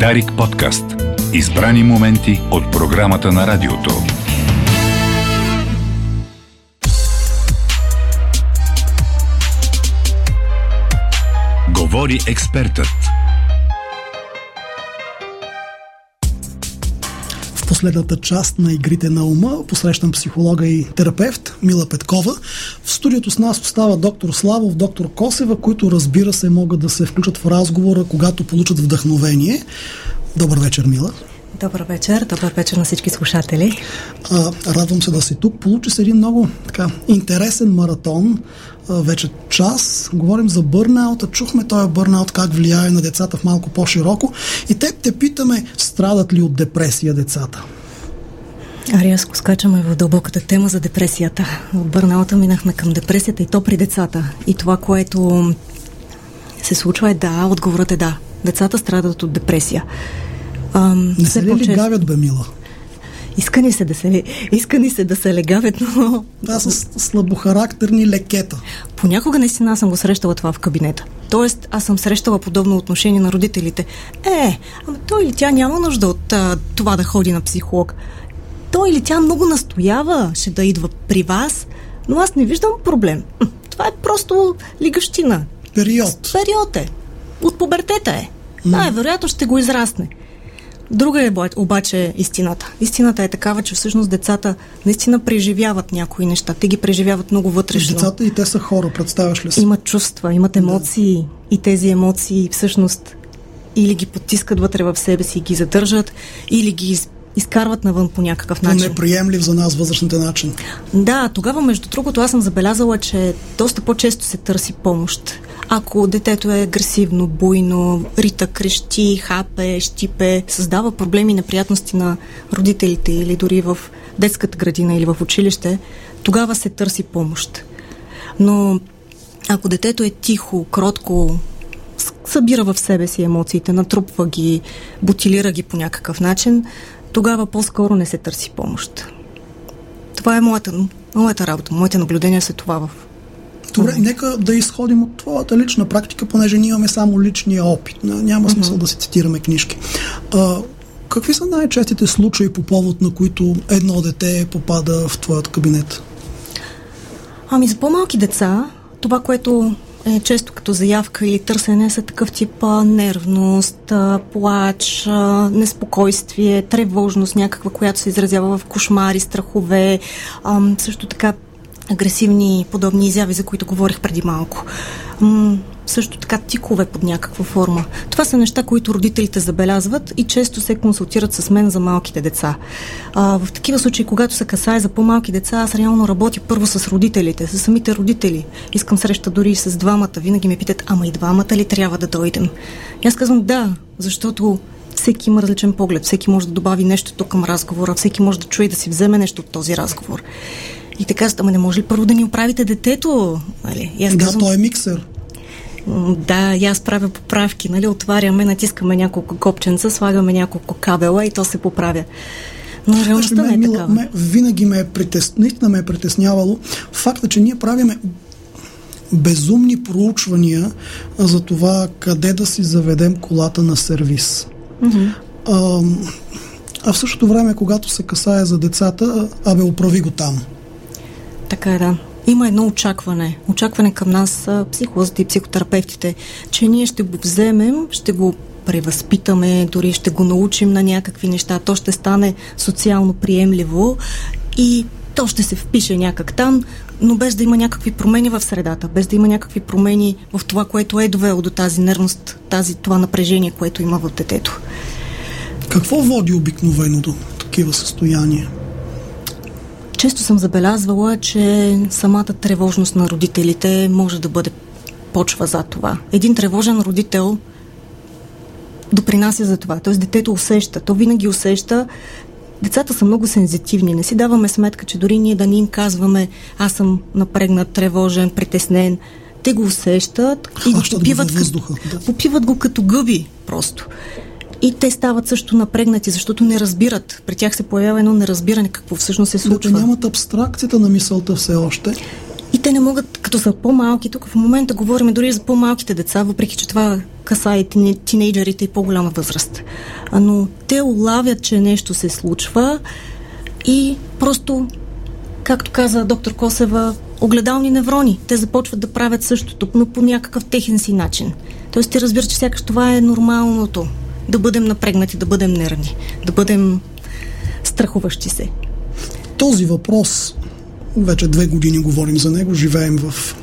Дарик подкаст. Избрани моменти от програмата на радиото. Говори експертът. Последната част на Игрите на ума посрещам психолога и терапевт Мила Петкова. В студиото с нас остава доктор Славов, доктор Косева, които разбира се могат да се включат в разговора, когато получат вдъхновение. Добър вечер, Мила. Добър вечер, добър вечер на всички слушатели. А, радвам се да си тук. Получи се един много така, интересен маратон. Вече час. Говорим за бърнаута. Чухме този бърнаут как влияе на децата в малко по-широко. И те те питаме, страдат ли от депресия децата? А рязко скачаме в дълбоката тема за депресията. От бърнаута минахме към депресията и то при децата. И това, което се случва е да, отговорът е да. Децата страдат от депресия. Ам, не се ли по-често... легавят, бе, мила? Иска ни се да се, иска ни се да се легавят, но... Да, с слабохарактерни лекета. Понякога наистина аз съм го срещала това в кабинета. Тоест, аз съм срещала подобно отношение на родителите. Е, ама той или тя няма нужда от а, това да ходи на психолог. Той или тя много настоява, ще да идва при вас, но аз не виждам проблем. Това е просто лигащина. Период. Период е. От пубертета е. Най-вероятно ще го израсне. Друга е обаче истината. Истината е такава, че всъщност децата наистина преживяват някои неща. Те ги преживяват много вътрешно. Децата и те са хора, представяш ли си? Имат чувства, имат емоции да. и тези емоции всъщност или ги потискат вътре в себе си и ги задържат, или ги изкарват навън по някакъв начин. По неприемлив за нас възрастните начин. Да, тогава между другото аз съм забелязала, че доста по-често се търси помощ. Ако детето е агресивно, буйно, рита, крещи, хапе, щипе, създава проблеми и неприятности на родителите или дори в детската градина или в училище, тогава се търси помощ. Но ако детето е тихо, кротко, събира в себе си емоциите, натрупва ги, бутилира ги по някакъв начин, тогава по-скоро не се търси помощ. Това е моята, моята работа, моите наблюдения са това в Добре, mm-hmm. нека да изходим от твоята лична практика, понеже ние имаме само личния опит. Няма смисъл mm-hmm. да си цитираме книжки. А, какви са най-честите случаи по повод на които едно дете попада в твоят кабинет? Ами за по-малки деца, това, което е често като заявка или търсене са такъв тип а, нервност, а, плач, а, неспокойствие, тревожност някаква, която се изразява в кошмари, страхове, а, също така агресивни подобни изяви, за които говорих преди малко. М- също така тикове под някаква форма. Това са неща, които родителите забелязват и често се консултират с мен за малките деца. А, в такива случаи, когато се касае за по-малки деца, аз реално работя първо с родителите, с самите родители. Искам среща дори и с двамата. Винаги ме питат, ама и двамата ли трябва да дойдем? И аз казвам да, защото всеки има различен поглед, всеки може да добави нещо към разговора, всеки може да чуе да си вземе нещо от този разговор. И така, ама не може ли първо да ни оправите детето? Нали? И аз да, казвам, той е миксер. Да, и аз правя поправки, нали? Отваряме, натискаме няколко копченца, слагаме няколко кабела и то се поправя. Но реалността не е такава. Ме, винаги ме е притес... наистина ме е притеснявало факта, че ние правиме безумни проучвания за това къде да си заведем колата на сервис. Mm-hmm. А, а в същото време, когато се касае за децата, абе, оправи го там. Така е, да. Има едно очакване. Очакване към нас, психолозите и психотерапевтите, че ние ще го вземем, ще го превъзпитаме, дори ще го научим на някакви неща. То ще стане социално приемливо и то ще се впише някак там, но без да има някакви промени в средата, без да има някакви промени в това, което е довело до тази нервност, тази, това напрежение, което има в детето. Какво води обикновено до такива състояния? Често съм забелязвала, че самата тревожност на родителите може да бъде почва за това. Един тревожен родител допринася за това. Т.е. детето усеща. То винаги усеща. Децата са много сензитивни. Не си даваме сметка, че дори ние да ни им казваме аз съм напрегнат, тревожен, притеснен, те го усещат и го попиват, го да. попиват го като гъби просто. И те стават също напрегнати, защото не разбират. При тях се появява едно неразбиране какво всъщност се случва. Да, нямат абстракцията на мисълта все още. И те не могат, като са по-малки, тук в момента говорим дори за по-малките деца, въпреки че това каса и тинейджерите и по-голяма възраст. Но те улавят, че нещо се случва и просто, както каза доктор Косева, огледални неврони. Те започват да правят същото, но по някакъв техен си начин. Тоест ти разбираш, че сякаш това е нормалното. Да бъдем напрегнати, да бъдем нервни, да бъдем страхуващи се. Този въпрос, вече две години говорим за него, живеем в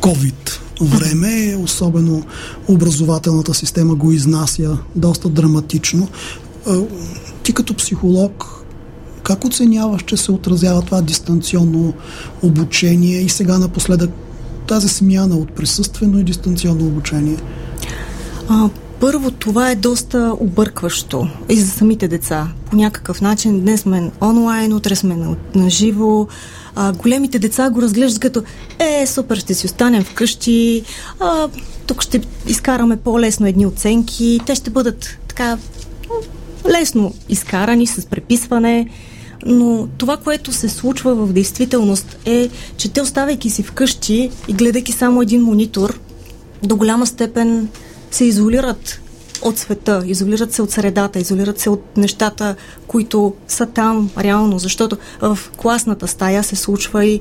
COVID време, особено образователната система го изнася доста драматично. Ти като психолог как оценяваш, че се отразява това дистанционно обучение и сега напоследък тази смяна от присъствено и дистанционно обучение? А, първо, това е доста объркващо и за самите деца. По някакъв начин днес сме онлайн, утре сме на, на живо. А, големите деца го разглеждат като е, супер, ще си останем вкъщи, а, тук ще изкараме по-лесно едни оценки, те ще бъдат така лесно изкарани с преписване но това, което се случва в действителност е, че те оставайки си вкъщи и гледайки само един монитор, до голяма степен се изолират от света, изолират се от средата, изолират се от нещата, които са там реално, защото в класната стая се случва и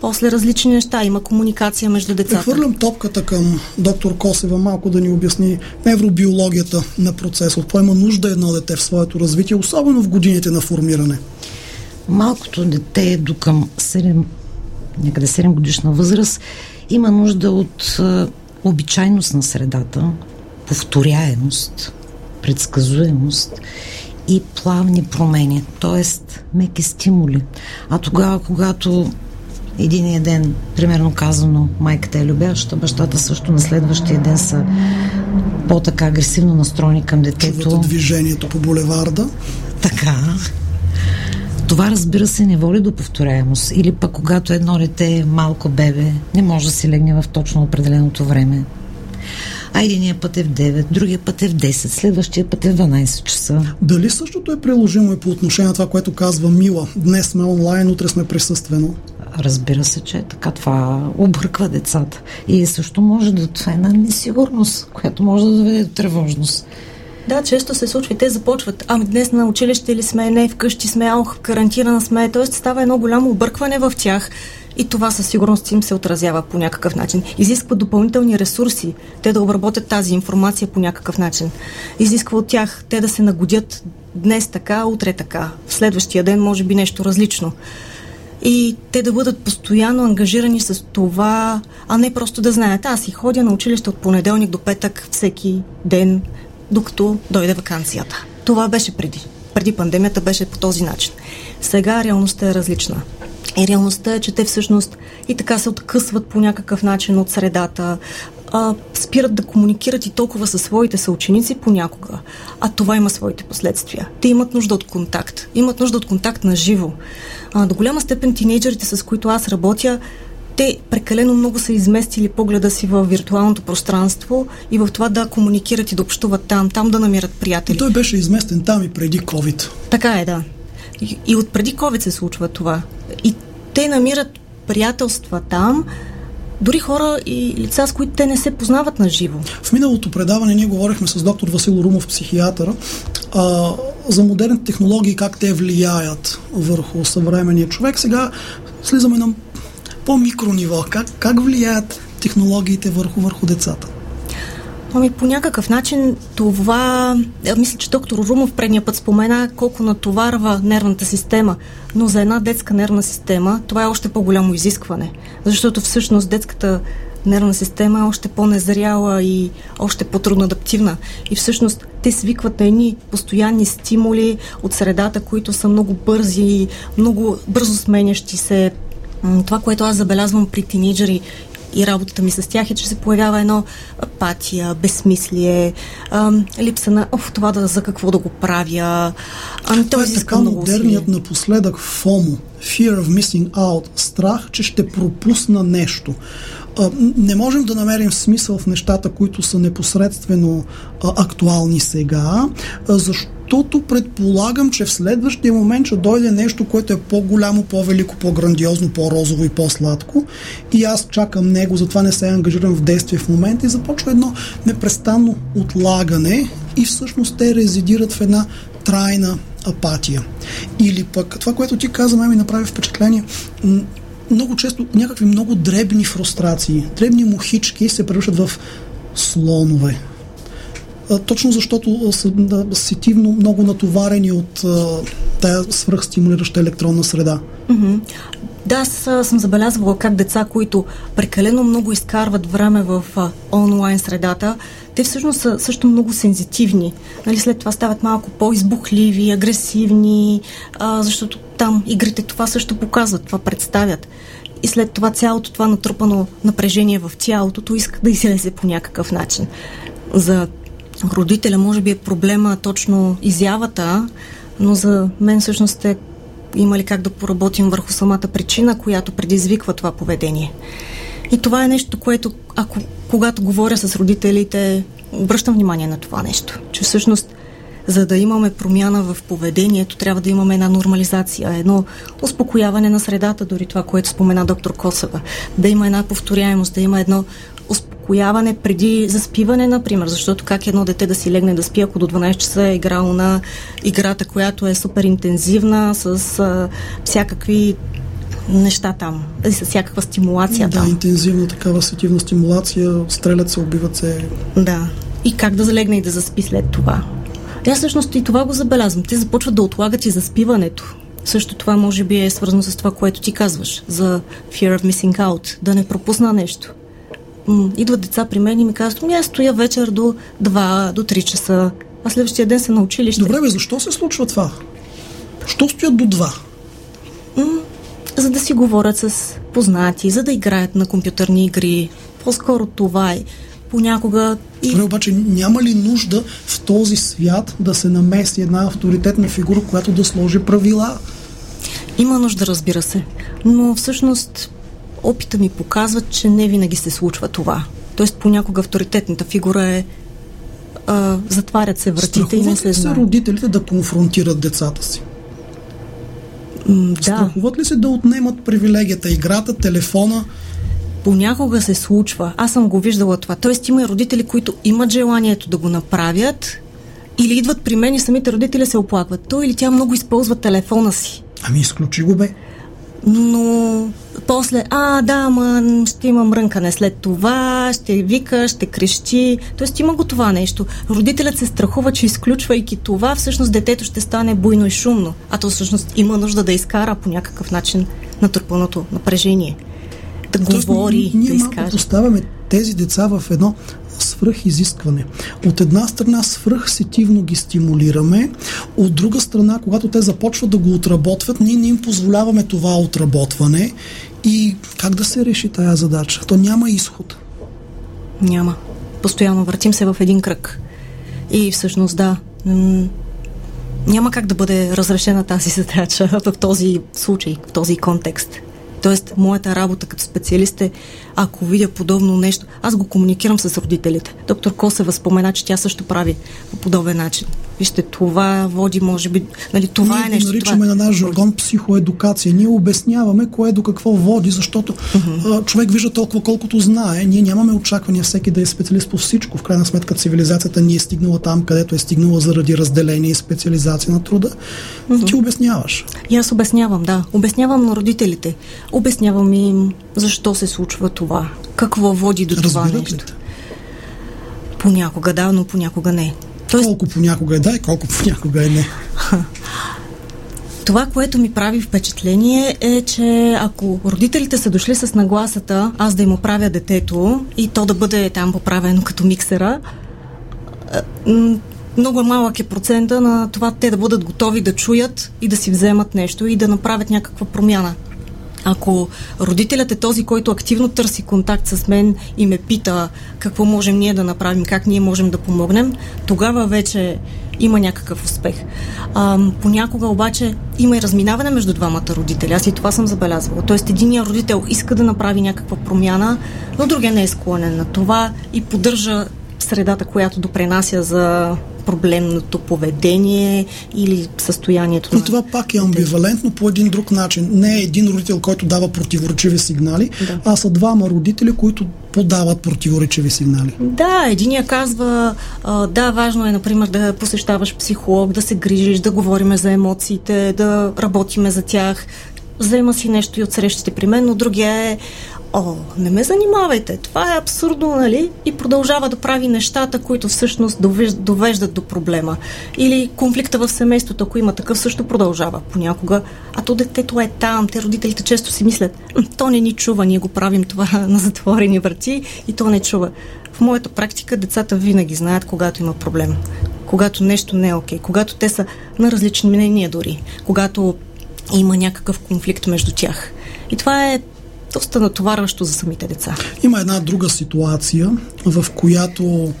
после различни неща. Има комуникация между децата. Прехвърлям топката към доктор Косева малко да ни обясни невробиологията на процеса. От има нужда едно дете в своето развитие, особено в годините на формиране? Малкото дете е до към 7, някъде 7 годишна възраст има нужда от обичайност на средата, повторяемост, предсказуемост и плавни промени, т.е. меки стимули. А тогава, когато Единия ден, примерно казано, майката е любяща, бащата също на следващия ден са по-така агресивно настроени към детето. Чувате движението по булеварда. Така. Това, разбира се, не води до повторяемост. Или пък когато едно дете е малко бебе, не може да си легне в точно определеното време. А единия път е в 9, другия път е в 10, следващия път е в 12 часа. Дали същото е приложимо и по отношение на това, което казва Мила? Днес сме онлайн, утре сме присъствено. Разбира се, че е така това обърква децата. И също може да това е една несигурност, която може да доведе до тревожност. Да, често се случва и те започват. Ами днес на училище ли сме, не, вкъщи сме, ох, карантина сме. Тоест става едно голямо объркване в тях. И това със сигурност им се отразява по някакъв начин. Изисква допълнителни ресурси, те да обработят тази информация по някакъв начин. Изисква от тях те да се нагодят днес така, утре така. В следващия ден може би нещо различно и те да бъдат постоянно ангажирани с това, а не просто да знаят, аз си ходя на училище от понеделник до петък всеки ден, докато дойде вакансията. Това беше преди. Преди пандемията беше по този начин. Сега реалността е различна. И реалността е, че те всъщност и така се откъсват по някакъв начин от средата, а, спират да комуникират и толкова със своите съученици понякога. А това има своите последствия. Те имат нужда от контакт. Имат нужда от контакт на живо. А, до голяма степен тинейджерите, с които аз работя, те прекалено много са изместили погледа си в виртуалното пространство и в това да комуникират и да общуват там, там да намират приятели. И той беше изместен там и преди COVID. Така е, да. И, и от преди COVID се случва това. И те намират приятелства там, дори хора и лица, с които те не се познават на живо. В миналото предаване ние говорихме с доктор Васил Румов, психиатър, а, за модерните технологии, как те влияят върху съвременния човек. Сега слизаме на по-микро ниво. Как, как влияят технологиите върху, върху децата? Ами по някакъв начин това, мисля, че доктор Румов предния път спомена колко натоварва нервната система, но за една детска нервна система това е още по-голямо изискване, защото всъщност детската нервна система е още по-незряла и още по-трудно адаптивна. И всъщност те свикват на едни постоянни стимули от средата, които са много бързи, много бързо сменящи се. Това, което аз забелязвам при тинейджери и работата ми с тях е, че се появява едно апатия, безсмислие, ам, липса на оф, това да, за какво да го правя. Ами, това е така модерният напоследък ФОМО, Fear of Missing Out, страх, че ще пропусна нещо. А, не можем да намерим смисъл в нещата, които са непосредствено а, актуални сега, а, защото защото предполагам, че в следващия момент ще дойде нещо, което е по-голямо, по-велико, по-грандиозно, по-розово и по-сладко и аз чакам него, затова не се ангажирам в действие в момента и започва едно непрестанно отлагане и всъщност те резидират в една трайна апатия. Или пък това, което ти каза, ме ми направи впечатление, много често някакви много дребни фрустрации, дребни мухички се превръщат в слонове. Точно защото са сетивно много натоварени от тая свръхстимулираща електронна среда. Mm-hmm. Да, аз съм забелязвала как деца, които прекалено много изкарват време в а, онлайн средата, те всъщност са също много сензитивни. Нали, след това стават малко по-избухливи, агресивни, а, защото там игрите това също показват, това представят. И след това цялото това натрупано напрежение в тялото, то иска да излезе по някакъв начин. За родителя може би е проблема точно изявата, но за мен всъщност е има ли как да поработим върху самата причина, която предизвиква това поведение. И това е нещо, което, ако, когато говоря с родителите, обръщам внимание на това нещо, че всъщност за да имаме промяна в поведението, трябва да имаме една нормализация, едно успокояване на средата, дори това, което спомена доктор Косева. Да има една повторяемост, да има едно успокояване преди заспиване, например, защото как едно дете да си легне да спи, ако до 12 часа е играл на играта, която е супер интензивна, с а, всякакви неща там, и с всякаква стимулация да, там. интензивна такава сетивна стимулация, стрелят се, убиват се. Да. И как да залегне и да заспи след това. Аз всъщност и това го забелязвам. Те започват да отлагат и заспиването. Също това може би е свързано с това, което ти казваш за fear of missing out, да не пропусна нещо. М- идват деца при мен и ми казват, ами аз стоя вечер до 2, до 3 часа, а следващия ден са на училище. Добре, бе, защо се случва това? Що стоят до 2? М- за да си говорят с познати, за да играят на компютърни игри. По-скоро това е понякога. И... Добре, обаче няма ли нужда в този свят да се намеси една авторитетна фигура, която да сложи правила? Има нужда, разбира се. Но всъщност опита ми показва, че не винаги се случва това. Тоест понякога авторитетната фигура е а, затварят се вратите Страхуват и не се знае. родителите да конфронтират децата си? М, да, Страхуват ли се да отнемат привилегията, играта, телефона? понякога се случва. Аз съм го виждала това. Тоест има и родители, които имат желанието да го направят или идват при мен и самите родители се оплакват. Той или тя много използва телефона си. Ами изключи го бе. Но после, а, да, ма ще има мрънкане след това, ще вика, ще крещи. Тоест има го това нещо. Родителят се страхува, че изключвайки това, всъщност детето ще стане буйно и шумно. А то всъщност има нужда да изкара по някакъв начин натрупаното напрежение. Да Тоест, говори, ние да изкаже. поставяме тези деца в едно свръхизискване. От една страна свръхсетивно ги стимулираме, от друга страна, когато те започват да го отработват, ние не им позволяваме това отработване и как да се реши тая задача? То няма изход. Няма. Постоянно въртим се в един кръг. И всъщност да, няма как да бъде разрешена тази задача в този случай, в този контекст. Тоест, моята работа като специалист е, ако видя подобно нещо, аз го комуникирам с родителите. Доктор Косева спомена, че тя също прави по подобен начин. Вижте, това води, може би, нали, това Ние е нещо. го наричаме това... на наш жаргон психоедукация. Ние обясняваме кое до какво води, защото а, човек вижда толкова колкото знае. Ние нямаме очаквания всеки да е специалист по всичко. В крайна сметка цивилизацията ни е стигнала там, където е стигнала заради разделение и специализация на труда. Ти обясняваш. И аз обяснявам, да. Обяснявам на родителите. Обяснявам им защо се случва това. Какво води до това Разбират ли нещо. те? Понякога да, но понякога не. Тоест, Колко понякога е да и колко понякога е не. това, което ми прави впечатление е, че ако родителите са дошли с нагласата аз да им оправя детето и то да бъде там поправено като миксера, е, много е малък е процента на това те да бъдат готови да чуят и да си вземат нещо и да направят някаква промяна. Ако родителят е този, който активно търси контакт с мен и ме пита какво можем ние да направим, как ние можем да помогнем, тогава вече има някакъв успех. А, понякога обаче има и разминаване между двамата родители. Аз и това съм забелязвала. Тоест единият родител иска да направи някаква промяна, но другия не е склонен на това и поддържа средата, която допренася за проблемното поведение или състоянието Но на... това пак е амбивалентно по един друг начин. Не е един родител, който дава противоречиви сигнали, Да. а са двама родители, които подават противоречиви сигнали. Да, единия казва, а, да, важно е, например, да посещаваш психолог, да се грижиш, да говориме за емоциите, да работиме за тях. Взема си нещо и от срещите при мен, но другия е, о, не ме занимавайте, това е абсурдно, нали? И продължава да прави нещата, които всъщност довеж- довеждат до проблема. Или конфликта в семейството, ако има такъв, също продължава понякога. А то детето е там, те родителите често си мислят, «М, то не ни чува, ние го правим това на затворени врати и то не чува. В моята практика децата винаги знаят, когато има проблем. Когато нещо не е окей, когато те са на различни мнения дори, когато има някакъв конфликт между тях. И това е доста натоварващо за самите деца. Има една друга ситуация, в която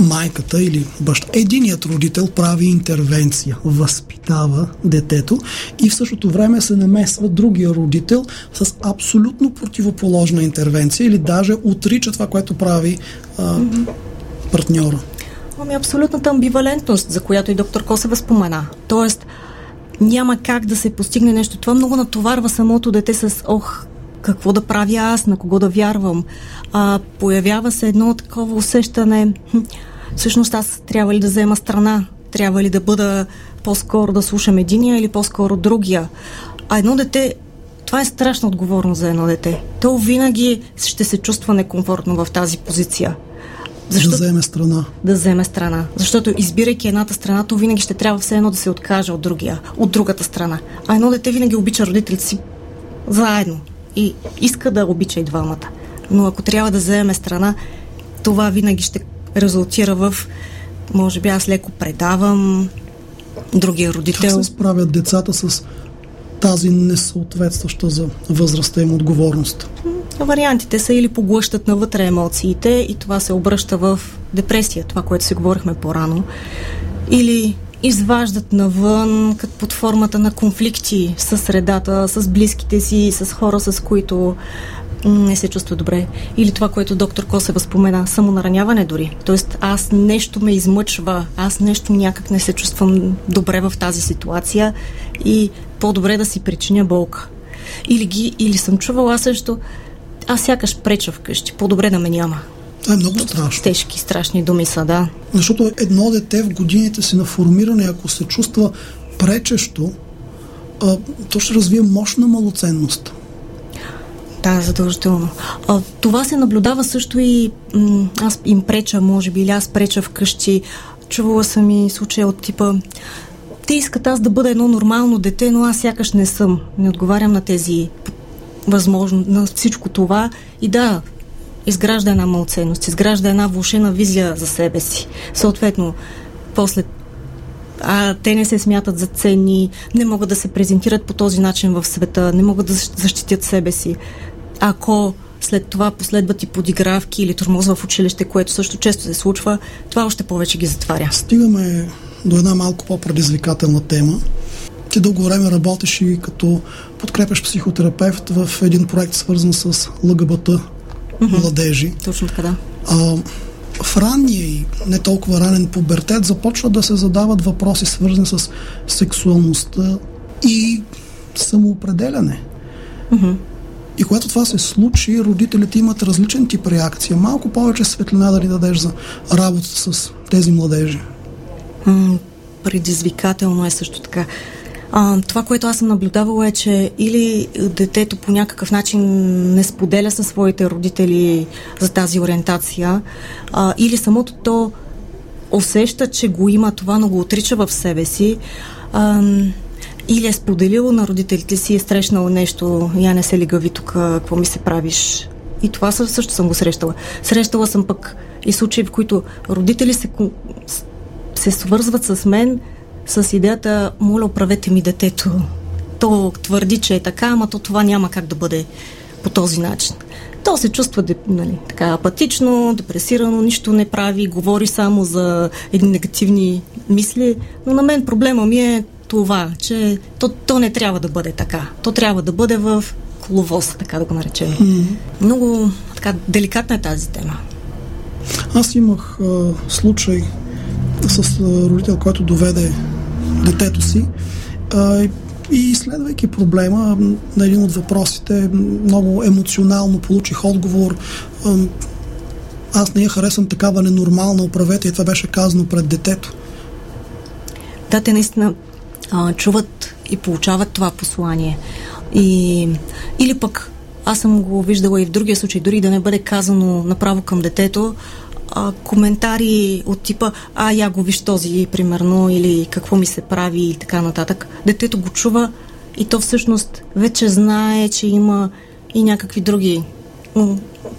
майката или баща, единият родител прави интервенция, възпитава детето и в същото време се намесва другия родител с абсолютно противоположна интервенция или даже отрича това, което прави а, партньора. Ами абсолютната амбивалентност, за която и доктор Косева спомена. Тоест, няма как да се постигне нещо. Това много натоварва самото дете с ох, какво да правя аз, на кого да вярвам. А, появява се едно такова усещане, всъщност аз трябва ли да взема страна, трябва ли да бъда по-скоро да слушам единия или по-скоро другия. А едно дете това е страшна отговорност за едно дете. То винаги ще се чувства некомфортно в тази позиция. Защо? Да вземе страна. Да вземе страна. Защото избирайки едната страна, то винаги ще трябва все едно да се откаже от другия, от другата страна. А едно дете винаги обича родителите си заедно и иска да обича и двамата. Но ако трябва да вземе страна, това винаги ще резултира в, може би аз леко предавам другия родител. Как се справят децата с тази несъответстваща за възрастта им отговорност? Вариантите са или поглъщат навътре емоциите и това се обръща в депресия, това, което си говорихме по-рано, или изваждат навън като под формата на конфликти с средата, с близките си, с хора, с които не се чувства добре. Или това, което доктор Косева спомена, самонараняване дори. Тоест, аз нещо ме измъчва, аз нещо някак не се чувствам добре в тази ситуация и по-добре да си причиня болка. Или, ги, или съм чувала също, аз сякаш преча вкъщи, по-добре да ме няма. Това е много страшно. Тежки, страшни думи са, да. Защото едно дете в годините си на формиране, ако се чувства пречещо, а, то ще развие мощна малоценност. Да, задължително. А, това се наблюдава също и м- аз им преча, може би, или аз преча вкъщи. Чувала съм и случая от типа те искат аз да бъда едно нормално дете, но аз сякаш не съм. Не отговарям на тези възможно, на всичко това. И да, изгражда една малценност, изгражда една влушена визия за себе си. Съответно, после а те не се смятат за ценни, не могат да се презентират по този начин в света, не могат да защитят себе си. Ако след това последват и подигравки или тормоз в училище, което също често се случва, това още повече ги затваря. Стигаме до една малко по-предизвикателна тема. Ти дълго време работиш и като подкрепяш психотерапевт в един проект свързан с ЛГБТ mm-hmm. младежи. Точно така, да. А, в ранния и не толкова ранен пубертет започват да се задават въпроси свързани с сексуалността и самоопределяне. Mm-hmm. И когато това се случи, родителите имат различен тип реакция. Малко повече светлина да ни дадеш за работа с тези младежи. М- предизвикателно е също така. А, това, което аз съм наблюдавала е, че или детето по някакъв начин не споделя със своите родители за тази ориентация, а, или самото то усеща, че го има това, но го отрича в себе си. А, или е споделило на родителите си, е срещнало нещо, я не се ли гъви тук, какво ми се правиш. И това също съм го срещала. Срещала съм пък и случаи, в които родители се, се свързват с мен с идеята, моля, оправете ми детето. То твърди, че е така, ама то това няма как да бъде по този начин. То се чувства нали, така апатично, депресирано, нищо не прави, говори само за едни негативни мисли, но на мен проблема ми е това, че то, то не трябва да бъде така. То трябва да бъде в коловоз, така да го наречем. Mm-hmm. Много така деликатна е тази тема. Аз имах а, случай с родител, който доведе детето си. А, и изследвайки проблема, на един от въпросите, много емоционално получих отговор. Аз не я харесвам такава ненормална, оправете и това беше казано пред детето. Да, те наистина а, чуват и получават това послание. И, или пък аз съм го виждала и в другия случай, дори да не бъде казано направо към детето, а, коментари от типа, а я го виж този, примерно, или какво ми се прави и така нататък. Детето го чува и то всъщност вече знае, че има и някакви други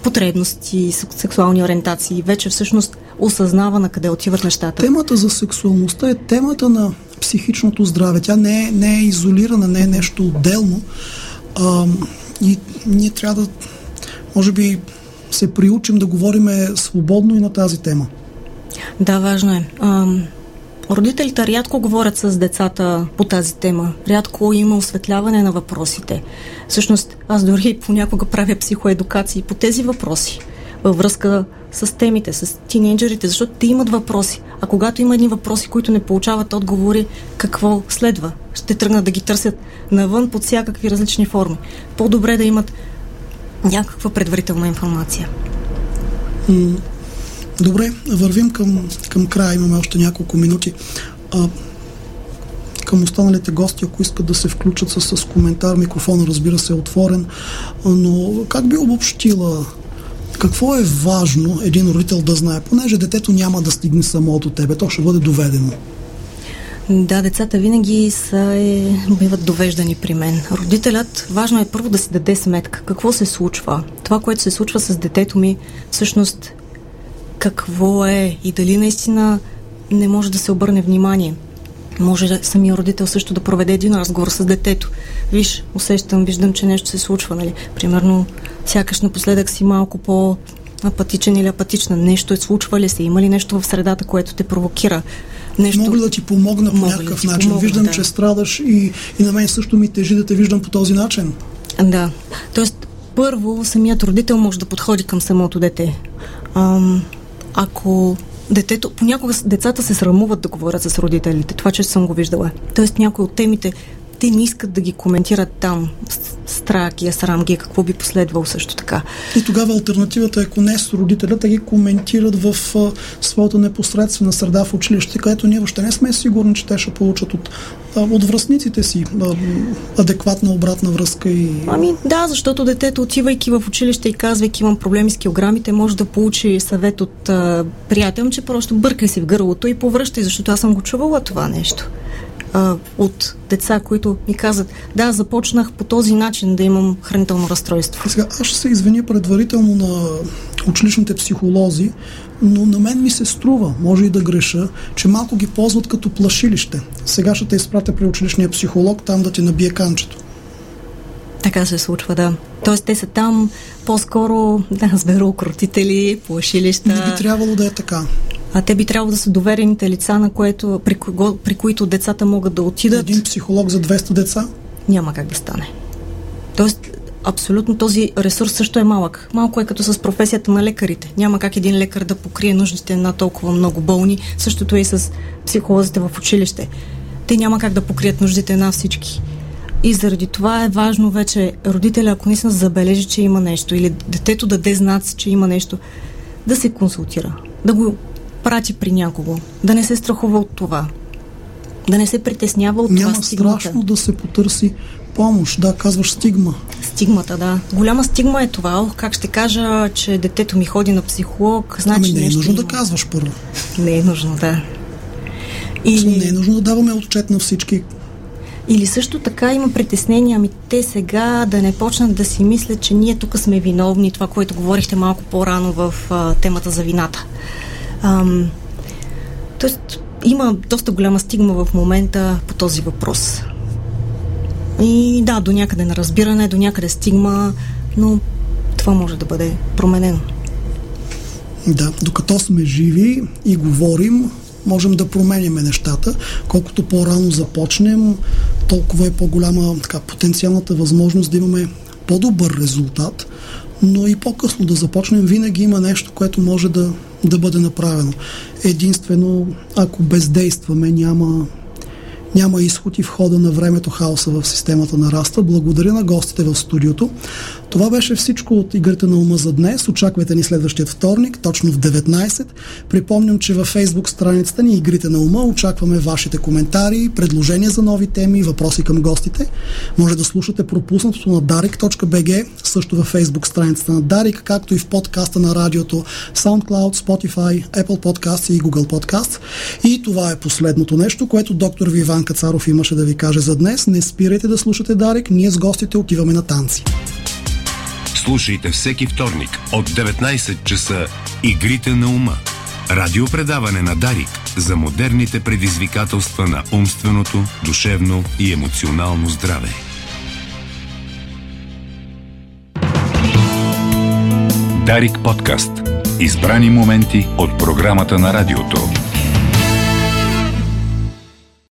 потребности, сексуални ориентации. Вече всъщност осъзнава на къде отиват нещата. Темата за сексуалността е темата на психичното здраве. Тя не е, не е изолирана, не е нещо отделно. А, и ние трябва да, може би, се приучим да говориме свободно и на тази тема. Да, важно е. Родителите рядко говорят с децата по тази тема. Рядко има осветляване на въпросите. Всъщност, аз дори понякога правя психоедукации по тези въпроси във връзка с темите, с тинейджерите, защото те имат въпроси. А когато има едни въпроси, които не получават отговори, какво следва? Ще тръгнат да ги търсят навън под всякакви различни форми. По-добре да имат някаква предварителна информация. Добре, вървим към, към края. Имаме още няколко минути. А, към останалите гости, ако искат да се включат с, с коментар, микрофона разбира се е отворен, но как би обобщила какво е важно един родител да знае, понеже детето няма да стигне само до тебе, то ще бъде доведено. Да, децата винаги са, е, биват довеждани при мен. Родителят, важно е първо да си даде сметка какво се случва. Това, което се случва с детето ми, всъщност какво е и дали наистина не може да се обърне внимание. Може самия родител също да проведе един разговор с детето. Виж, усещам, виждам, че нещо се случва, нали? Примерно, сякаш напоследък си малко по апатичен или апатична. Нещо е случва ли се? Има ли нещо в средата, което те провокира? Нещо... Мога да ти помогна по някакъв да начин? Помогна, виждам, да. че страдаш и, и на мен също ми тежи да те виждам по този начин. Да. Тоест, първо, самият родител може да подходи към самото дете. Ам, ако детето, понякога децата се срамуват да говорят с родителите. Това, че съм го виждала. Тоест някои от темите те не искат да ги коментират там. Страх ги, срам ги, какво би последвало също така. И тогава альтернативата е, ако не с родителя, да ги коментират в а, своята непосредствена среда в училище, където ние въобще не сме сигурни, че те ще получат от, а, от връзниците си а, адекватна обратна връзка. И... Ами да, защото детето, отивайки в училище и казвайки имам проблеми с килограмите, може да получи съвет от а, приятел, че просто бъркай си в гърлото и повръщай, защото аз съм го чувала това нещо а, от деца, които ми казват, да, започнах по този начин да имам хранително разстройство. Сега, аз ще се извиня предварително на училищните психолози, но на мен ми се струва, може и да греша, че малко ги ползват като плашилище. Сега ще те изпратя при училищния психолог, там да ти набие канчето. Така се случва, да. Тоест те са там по-скоро, да, звероукротители, плашилища. Не би трябвало да е така а те би трябвало да са доверените лица, на което, при, кого, при които децата могат да отидат. Един психолог за 200 деца? Няма как да стане. Тоест, абсолютно този ресурс също е малък. Малко е като с професията на лекарите. Няма как един лекар да покрие нуждите на толкова много болни. Същото е и с психолозите в училище. Те няма как да покрият нуждите на всички. И заради това е важно вече родителя, ако наистина забележи, че има нещо, или детето даде знаци, че има нещо, да се консултира. Да го прати при някого. Да не се страхува от това. Да не се притеснява от Няма това стигмата. страшно да се потърси помощ. Да, казваш стигма. Стигмата, да. Голяма стигма е това. Как ще кажа, че детето ми ходи на психолог, значи ами не е нужно има. да казваш първо. Не е нужно, да. Или... Не е нужно да даваме отчет на всички. Или също така има притеснения, ами те сега да не почнат да си мислят, че ние тук сме виновни, това, което говорихте малко по-рано в а, темата за вината. Ам, тоест, има доста голяма стигма в момента по този въпрос. И да, до някъде на разбиране, до някъде стигма, но това може да бъде променено. Да, докато сме живи и говорим, можем да променяме нещата. Колкото по-рано започнем, толкова е по-голяма така, потенциалната възможност да имаме по-добър резултат но и по-късно да започнем, винаги има нещо, което може да, да бъде направено. Единствено, ако бездействаме, няма, няма изход и в хода на времето хаоса в системата нараства. Благодаря на гостите в студиото. Това беше всичко от игрите на ума за днес. Очаквайте ни следващият вторник, точно в 19. Припомням, че във Facebook страницата ни Игрите на ума очакваме вашите коментари, предложения за нови теми въпроси към гостите. Може да слушате пропуснатото на darik.bg, също във Facebook страницата на Дарик, както и в подкаста на радиото SoundCloud, Spotify, Apple Podcasts и Google Podcasts. И това е последното нещо, което доктор Виван Кацаров имаше да ви каже за днес. Не спирайте да слушате Дарик, ние с гостите отиваме на танци. Слушайте всеки вторник от 19 часа Игрите на ума. Радиопредаване на Дарик за модерните предизвикателства на умственото, душевно и емоционално здраве. Дарик подкаст. Избрани моменти от програмата на радиото.